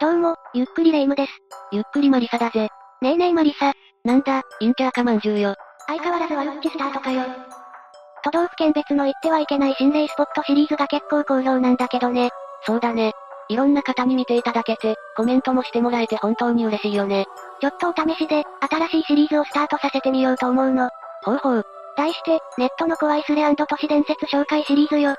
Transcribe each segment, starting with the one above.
どうも、ゆっくりレ夢ムです。ゆっくりマリサだぜ。ねえねえマリサ。なんだ、陰キャーかまんじゅうよ。相変わらずワルッチスタートかよ。都道府県別の行ってはいけない心霊スポットシリーズが結構好評なんだけどね。そうだね。いろんな方に見ていただけて、コメントもしてもらえて本当に嬉しいよね。ちょっとお試しで、新しいシリーズをスタートさせてみようと思うの。ほうほう。題して、ネットの怖いスレ都市伝説紹介シリーズよ。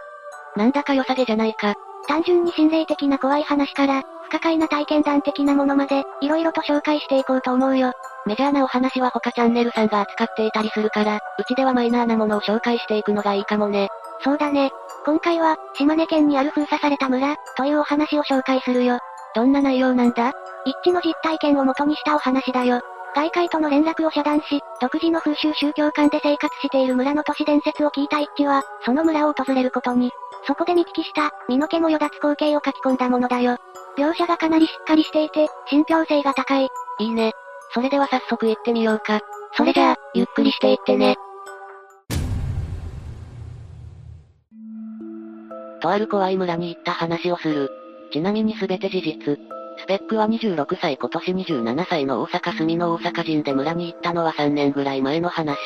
なんだか良さげじゃないか。単純に心霊的な怖い話から、不可解な体験談的なものまで、いろいろと紹介していこうと思うよ。メジャーなお話は他チャンネルさんが扱っていたりするから、うちではマイナーなものを紹介していくのがいいかもね。そうだね。今回は、島根県にある封鎖された村、というお話を紹介するよ。どんな内容なんだ？一致の実体験を元にしたお話だよ。外界との連絡を遮断し、独自の風習宗教間で生活している村の都市伝説を聞いた一致は、その村を訪れることに。そこで見聞きした、身の毛もよだつ光景を書き込んだものだよ。描写がかなりしっかりしていて、信憑性が高い。いいね。それでは早速行ってみようか。それじゃあ、ゆっくりしていってね。とある怖い村に行った話をする。ちなみにすべて事実。スペックは26歳今年27歳の大阪住の大阪人で村に行ったのは3年ぐらい前の話。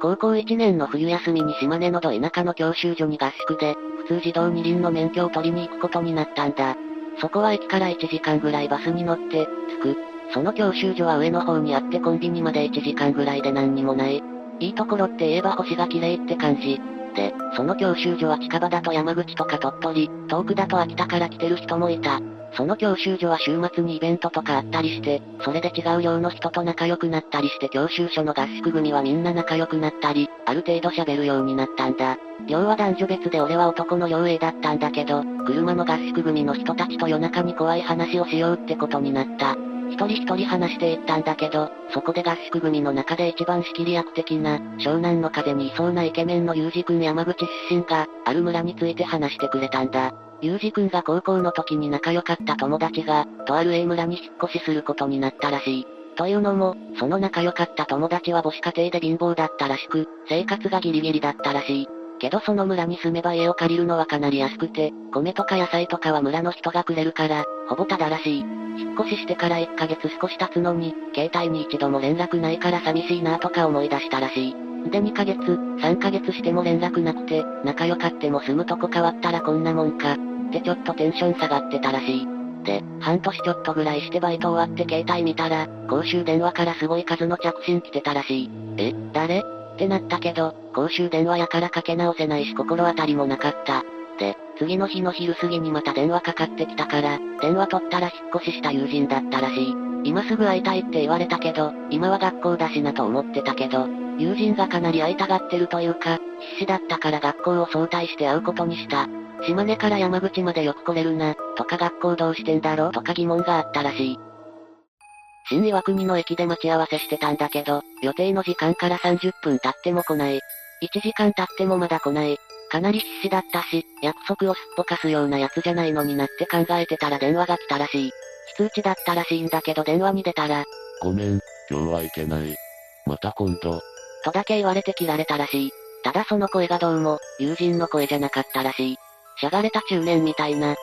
高校1年の冬休みに島根のど田舎の教習所に合宿で、普通自動二輪の免許を取りに行くことになったんだ。そこは駅から1時間ぐらいバスに乗って、着く。その教習所は上の方にあってコンビニまで1時間ぐらいで何にもない。いいところって言えば星が綺麗って感じ。で、その教習所は近場だと山口とか鳥取、遠くだと秋田から来てる人もいた。その教習所は週末にイベントとかあったりして、それで違う寮の人と仲良くなったりして教習所の合宿組はみんな仲良くなったり、ある程度喋るようになったんだ。寮は男女別で俺は男の寮 A だったんだけど、車の合宿組の人たちと夜中に怖い話をしようってことになった。一人一人話していったんだけど、そこで合宿組の中で一番仕切り役的な、湘南の風にいそうなイケメンのゆうじくん山口出身が、ある村について話してくれたんだ。ゆうじくんが高校の時に仲良かった友達が、とある A 村に引っ越しすることになったらしい。というのも、その仲良かった友達は母子家庭で貧乏だったらしく、生活がギリギリだったらしい。けどその村に住めば家を借りるのはかなり安くて、米とか野菜とかは村の人がくれるから、ほぼただらしい。引っ越ししてから1ヶ月少し経つのに、携帯に一度も連絡ないから寂しいなとか思い出したらしい。で2ヶ月、3ヶ月しても連絡なくて、仲良かっても住むとこ変わったらこんなもんか。ってちょっとテンション下がってたらしい。で、半年ちょっとぐらいしてバイト終わって携帯見たら、公衆電話からすごい数の着信来てたらしい。え、誰？ってなったけど、公衆電話やからかけ直せないし心当たりもなかった。で、次の日の昼過ぎにまた電話かかってきたから、電話取ったら引っ越しした友人だったらしい。今すぐ会いたいって言われたけど、今は学校だしなと思ってたけど、友人がかなり会いたがってるというか、必死だったから学校を早退して会うことにした。島根から山口までよく来れるな、とか学校どうしてんだろうとか疑問があったらしい。新岩国の駅で待ち合わせしてたんだけど、予定の時間から30分経っても来ない。1時間経ってもまだ来ない。かなり必死だったし、約束をすっぽかすようなやつじゃないのになって考えてたら電話が来たらしい。非通知だったらしいんだけど電話に出たら、ごめん、今日は行けない。また今度。とだけ言われて切られたらしい。ただその声がどうも、友人の声じゃなかったらしい。しゃがれた中年みたいな。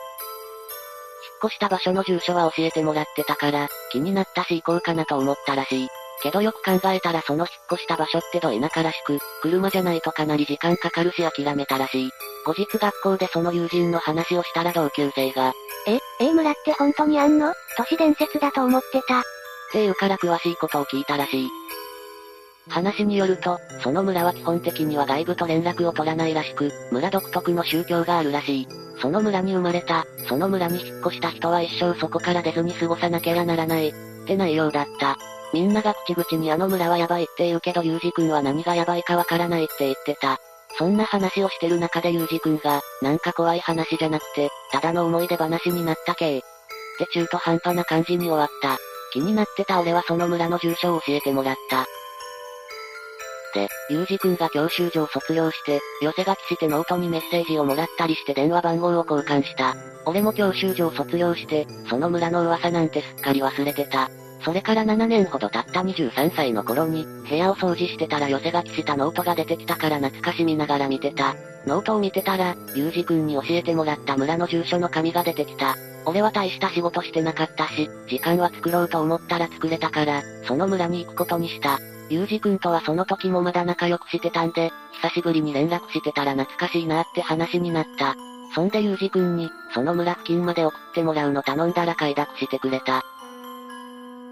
引っ越した場所の住所は教えてもらってたから、気になったし行こうかなと思ったらしい。けどよく考えたらその引っ越した場所ってど田舎らしく、車じゃないとかなり時間かかるし諦めたらしい。後日学校でその友人の話をしたら同級生が、え、A 村って本当にあんの？都市伝説だと思ってた。っていうから詳しいことを聞いたらしい。話によると、その村は基本的には外部と連絡を取らないらしく、村独特の宗教があるらしい。その村に生まれた、その村に引っ越した人は一生そこから出ずに過ごさなきゃならない、って内容だった。みんなが口々にあの村はやばいって言うけどユージ君は何がやばいかわからないって言ってた。そんな話をしてる中でユージ君が、なんか怖い話じゃなくて、ただの思い出話になった系。って中途半端な感じに終わった。気になってた俺はその村の住所を教えてもらった。で、ゆうじくんが教習所を卒業して、寄せ書きしてノートにメッセージをもらったりして電話番号を交換した。俺も教習所を卒業して、その村の噂なんてすっかり忘れてた。それから7年ほど経った23歳の頃に、部屋を掃除してたら寄せ書きしたノートが出てきたから懐かしみながら見てた。ノートを見てたら、ゆうじくんに教えてもらった村の住所の紙が出てきた。俺は大した仕事してなかったし、時間は作ろうと思ったら作れたから、その村に行くことにした。ゆうじくんとはその時もまだ仲良くしてたんで、久しぶりに連絡してたら懐かしいなって話になった。そんでゆうじくんに、その村付近まで送ってもらうの頼んだら快諾してくれた。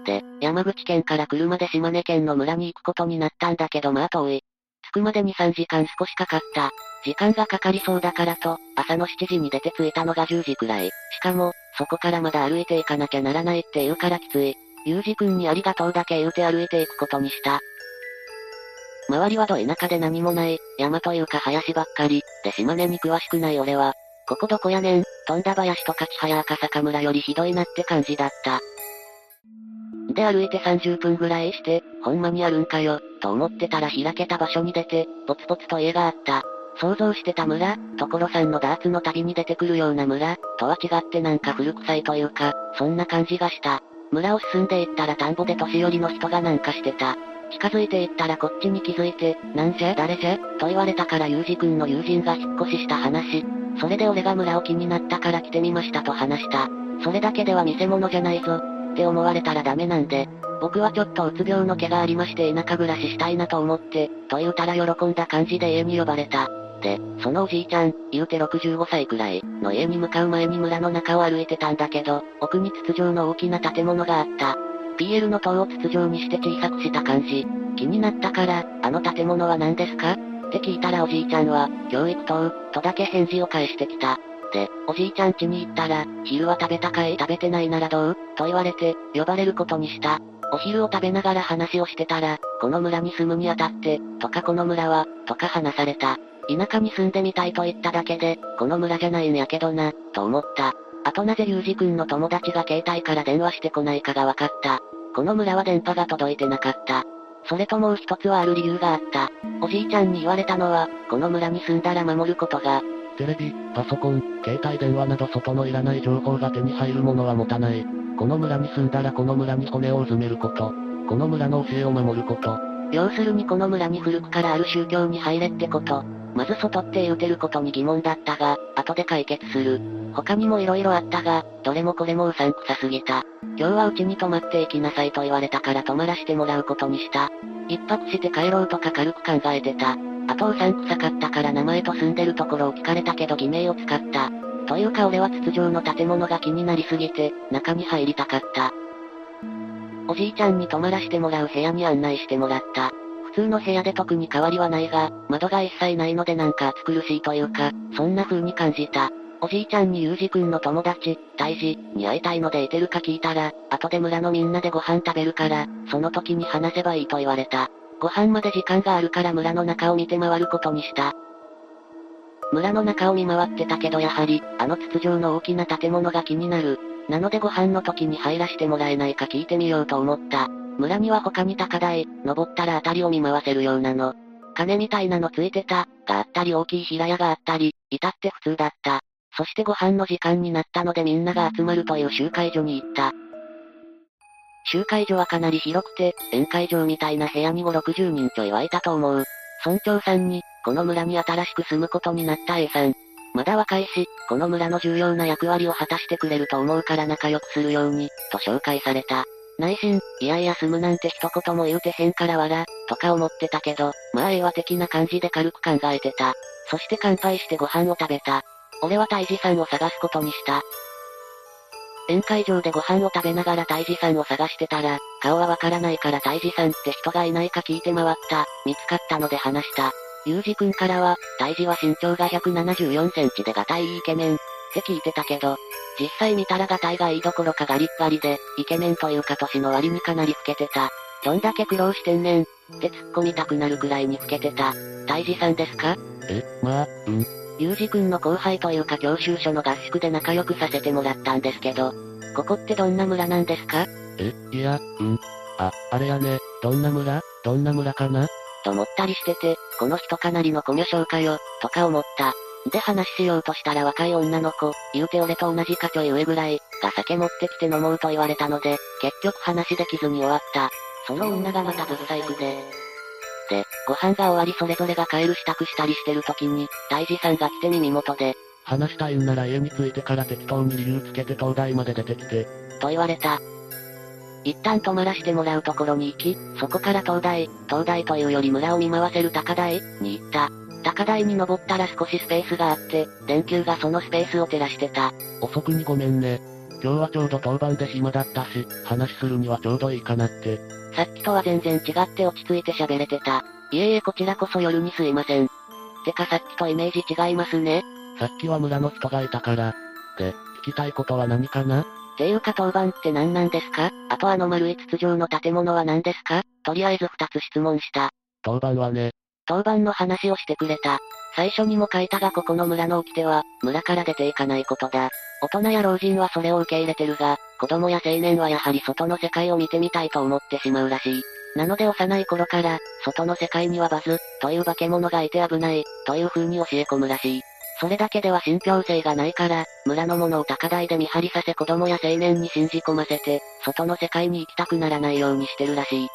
で、山口県から車で島根県の村に行くことになったんだけどまあ遠い。着くまでに3時間少しかかった。時間がかかりそうだからと、朝の7時に出て着いたのが10時くらい。しかも、そこからまだ歩いていかなきゃならないって言うからきつい。ゆうじくんにありがとうだけ言うて歩いていくことにした。周りはど田舎で何もない、山というか林ばっかり、で島根に詳しくない俺は、ここどこやねん、富田林とか千早赤坂村よりひどいなって感じだった。で歩いて30分ぐらいして、ほんまにあるんかよ、と思ってたら開けた場所に出て、ポツポツと家があった。想像してた村、所さんのダーツの旅に出てくるような村、とは違ってなんか古臭いというか、そんな感じがした。村を進んでいったら田んぼで年寄りの人がなんかしてた。近づいていったらこっちに気づいて、なんじゃ誰じゃと言われたからゆうじくんの友人が引っ越しした話。それで俺が村を気になったから来てみましたと話した。それだけでは見せ物じゃないぞ。って思われたらダメなんで。僕はちょっとうつ病の毛がありまして田舎暮らししたいなと思って、と言うたら喜んだ感じで家に呼ばれた。で、そのおじいちゃん、言うて65歳くらい、の家に向かう前に村の中を歩いてたんだけど、奥に筒状の大きな建物があった。PL の塔を筒状にして小さくした感じ。気になったから、あの建物は何ですか？って聞いたらおじいちゃんは、教育塔、とだけ返事を返してきた。で、おじいちゃん家に行ったら、昼は食べたかい？食べてないならどう？と言われて、呼ばれることにした。お昼を食べながら話をしてたら、この村に住むにあたって、とかこの村は、とか話された。田舎に住んでみたいと言っただけで、この村じゃないんやけどな、と思った。あとなぜゆうじくんの友達が携帯から電話してこないかが分かった。この村は電波が届いてなかった。それともう一つはある理由があった。おじいちゃんに言われたのは、この村に住んだら守ることが。テレビ、パソコン、携帯電話など外のいらない情報が手に入るものは持たない。この村に住んだらこの村に骨をうずめること。この村の教えを守ること。要するにこの村に古くからある宗教に入れってこと。まず外って言うてることに疑問だったが、後で解決する。他にも色々あったが、どれもこれもうさんくさすぎた。今日はうちに泊まっていきなさいと言われたから泊まらしてもらうことにした。一泊して帰ろうとか軽く考えてた。あとうさんくさかったから名前と住んでるところを聞かれたけど偽名を使った。というか俺は筒状の建物が気になりすぎて、中に入りたかった。おじいちゃんに泊まらしてもらう部屋に案内してもらった。普通の部屋で特に変わりはないが、窓が一切ないのでなんか暑苦しいというか、そんな風に感じた。おじいちゃんにゆうじくんの友達、大治、に会いたいのでいてるか聞いたら、後で村のみんなでご飯食べるから、その時に話せばいいと言われた。ご飯まで時間があるから村の中を見て回ることにした。村の中を見回ってたけどやはり、あの筒状の大きな建物が気になる。なのでご飯の時に入らしてもらえないか聞いてみようと思った。村には他に高台、登ったら辺りを見回せるようなの。金みたいなのついてた、があったり大きい平屋があったり、至って普通だった。そしてご飯の時間になったのでみんなが集まるという集会所に行った。集会所はかなり広くて、宴会場みたいな部屋に5、60人ちょいはいたと思う。村長さんに、この村に新しく住むことになった A さん。まだ若いし、この村の重要な役割を果たしてくれると思うから仲良くするように、と紹介された。内心、いやいや住むなんて一言も言うてへんからわら、とか思ってたけど、まあええわ的な感じで軽く考えてた。そして乾杯してご飯を食べた。俺は大治さんを探すことにした。宴会場でご飯を食べながら大治さんを探してたら、顔はわからないから大治さんって人がいないか聞いて回った。見つかったので話した。ゆうじくんからは、大治は身長が174センチでガタイいいイケメン。って聞いてたけど、実際見たらガタイがいいどころかガリッガリで、イケメンというか年の割にかなり老けてた。どんだけ苦労してんねん。って突っ込みたくなるくらいに老けてた。大治さんですか？え、まあ、うん。ゆうじくんの後輩というか教習所の合宿で仲良くさせてもらったんですけど、ここってどんな村なんですか？え、いや、うん。あ、あれやね、どんな村？どんな村かな？と思ったりしてて、この人かなりのコミュ障かよ、とか思った。で話しようとしたら若い女の子、言うて俺と同じかちょい上ぐらい、が酒持ってきて飲もうと言われたので、結局話できずに終わった。その女がまたブサイクで、で、ご飯が終わりそれぞれが帰る支度したりしてる時に、大治さんが来て耳元で、話したいんなら家に着いてから適当に理由つけて東大まで出てきて。と言われた。一旦泊まらしてもらうところに行き、そこから東大、東大というより村を見回せる高台に行った。高台に登ったら少しスペースがあって、電球がそのスペースを照らしてた。遅くにごめんね。今日はちょうど当番で暇だったし、話するにはちょうどいいかなって。さっきとは全然違って落ち着いて喋れてた。いえいえこちらこそ夜にすいません。てかさっきとイメージ違いますね。さっきは村の人がいたから。で、聞きたいことは何かな？ていうか当番って何なんですか？あとあの丸い筒状の建物は何ですか？とりあえず二つ質問した。当番はね。当番の話をしてくれた。最初にも書いたがここの村の掟は、村から出ていかないことだ。大人や老人はそれを受け入れてるが、子供や青年はやはり外の世界を見てみたいと思ってしまうらしい。なので幼い頃から、外の世界にはバズ、という化け物がいて危ない、という風に教え込むらしい。それだけでは信憑性がないから、村の者を高台で見張りさせ子供や青年に信じ込ませて、外の世界に行きたくならないようにしてるらしい。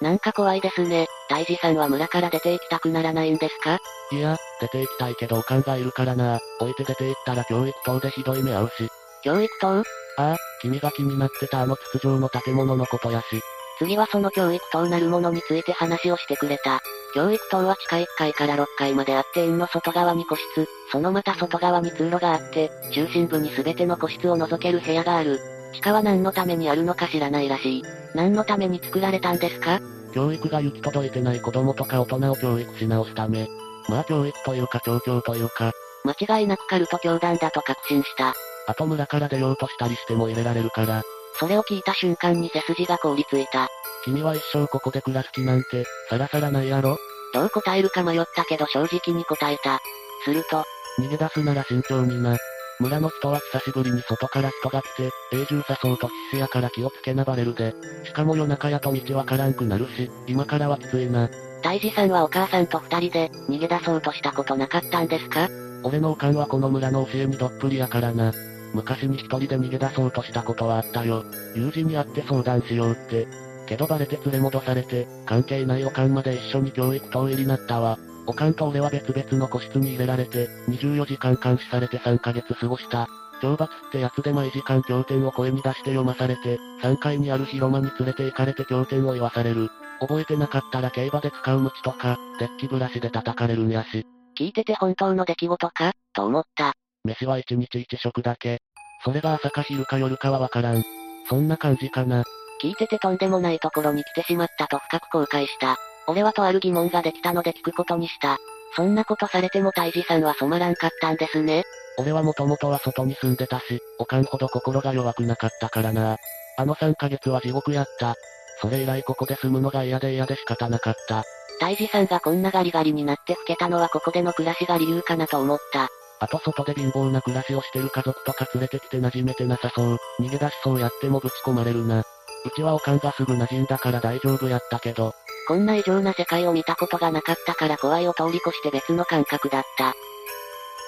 なんか怖いですね。大治さんは村から出て行きたくならないんですか？いや、出て行きたいけどおかんがいるからな。置いて出て行ったら教育棟でひどい目合うし。教育棟？ああ、君が気になってたあの筒状の建物のことやし。次はその教育棟なるものについて話をしてくれた。教育棟は地下1階から6階まであって院の外側に個室、そのまた外側に通路があって、中心部に全ての個室を除ける部屋がある。地下は何のためにあるのか知らないらしい。何のために作られたんですか？教育が行き届いてない子供とか大人を教育し直すため。まあ教育というか調教というか。間違いなくカルト教団だと確信した。あと村から出ようとしたりしても入れられるから。それを聞いた瞬間に背筋が凍りついた。君は一生ここで暮らす気なんて、さらさらないやろどう答えるか迷ったけど正直に答えた。すると、逃げ出すなら慎重にな。村の人は久しぶりに外から人が来て、永住さそうと必死やから気をつけなばれるで。しかも夜中やと道わからんくなるし、今からはきついな。大治さんはお母さんと二人で、逃げ出そうとしたことなかったんですか？俺のおかんはこの村の教えにどっぷりやからな。昔に一人で逃げ出そうとしたことはあったよ。友人に会って相談しようって。けどバレて連れ戻されて、関係ないおかんまで一緒に教育等入りなったわ。おかんと俺は別々の個室に入れられて、24時間監視されて3ヶ月過ごした。懲罰ってやつで毎時間経典を声に出して読まされて、3階にある広間に連れて行かれて経典を言わされる。覚えてなかったら競馬で使う鞭とか、デッキブラシで叩かれるんやし。聞いてて本当の出来事か？と思った。飯は1日1食だけ。それが朝か昼か夜かはわからん。そんな感じかな。聞いててとんでもないところに来てしまったと深く後悔した。俺はとある疑問ができたので聞くことにした。そんなことされても大治さんは染まらんかったんですね。俺はもともとは外に住んでたし、おかんほど心が弱くなかったからな。あの3ヶ月は地獄やった。それ以来ここで住むのが嫌で嫌で仕方なかった。大治さんがこんなガリガリになって老けたのはここでの暮らしが理由かなと思った。あと外で貧乏な暮らしをしてる家族とか連れてきて馴染めてなさそう。逃げ出しそうやってもぶち込まれるな。うちはおかんがすぐ馴染んだから大丈夫やったけど。こんな異常な世界を見たことがなかったから怖いを通り越して別の感覚だった。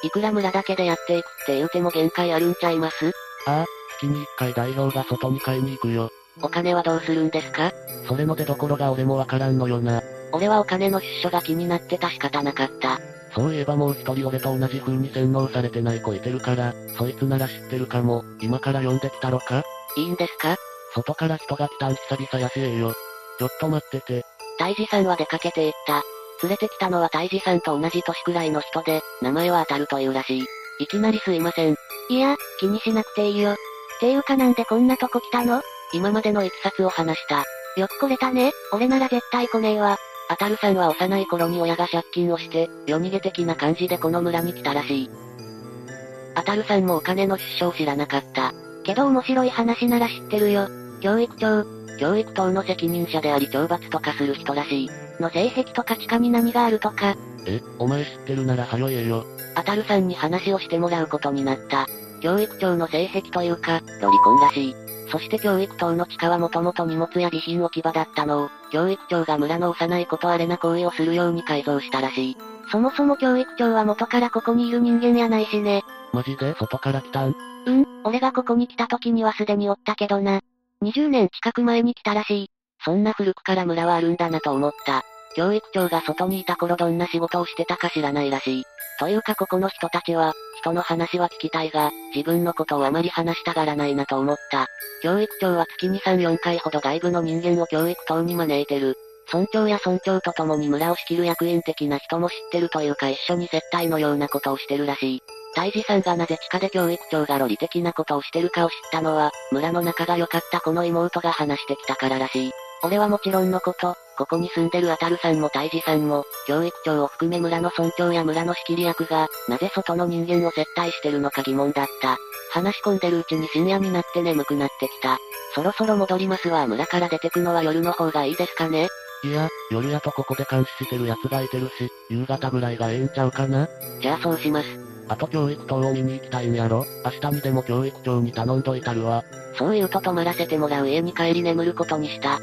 いくら村だけでやっていくって言うても限界あるんちゃいます？ああ、月に一回代表が外に買いに行くよ。お金はどうするんですか？それの出所が俺もわからんのよな。俺はお金の出所が気になってた仕方なかった。そういえばもう一人俺と同じ風に洗脳されてない子いてるから、そいつなら知ってるかも。今から呼んできたろか？いいんですか？外から人が来たん久々やしえよ。ちょっと待ってて。大治さんは出かけていった。連れてきたのは大治さんと同じ年くらいの人で、名前は当たるというらしい。いきなりすいません。いや、気にしなくていいよ。ていうかなんでこんなとこ来たの？今までのいきさつを話した。よく来れたね。俺なら絶対来ねえわ。あたるさんは幼い頃に親が借金をして、夜逃げ的な感じでこの村に来たらしい。あたるさんもお金の出所を知らなかった。けど面白い話なら知ってるよ。教育長、教育等の責任者であり懲罰とかする人らしい。の性癖とか地下に何があるとか。え、お前知ってるならはよえよ。あたるさんに話をしてもらうことになった。教育長の性癖というか、ロリコンらしい。そして教育棟の地下はもともと荷物や備品置き場だったのを、教育長が村の幼い子とあれな行為をするように改造したらしい。そもそも教育長は元からここにいる人間やないしね。マジで外から来たん？うん、俺がここに来た時にはすでにおったけどな。20年近く前に来たらしい。そんな古くから村はあるんだなと思った。教育長が外にいた頃どんな仕事をしてたか知らないらしい。というかここの人たちは、人の話は聞きたいが、自分のことをあまり話したがらないなと思った。教育長は月に3、4回ほど外部の人間を教育等に招いてる。村長や村長と共に村を仕切る役員的な人も知ってるというか一緒に接待のようなことをしてるらしい。大治さんがなぜ地下で教育長がロリ的なことをしてるかを知ったのは、村の仲が良かったこの妹が話してきたかららしい。俺はもちろんのこと、ここに住んでるあたるさんも大治さんも、教育長を含め村の村長や村の仕切り役が、なぜ外の人間を接待してるのか疑問だった。話し込んでるうちに深夜になって眠くなってきた。そろそろ戻りますわ村から出てくのは夜の方がいいですかねいや、夜やとここで監視してる奴がいてるし、夕方ぐらいがええんちゃうかな？じゃあそうします。あと教育棟を見に行きたいんやろ？明日にでも教育長に頼んどいたるわ。そう言うと泊まらせてもらう家に帰り眠ることにした。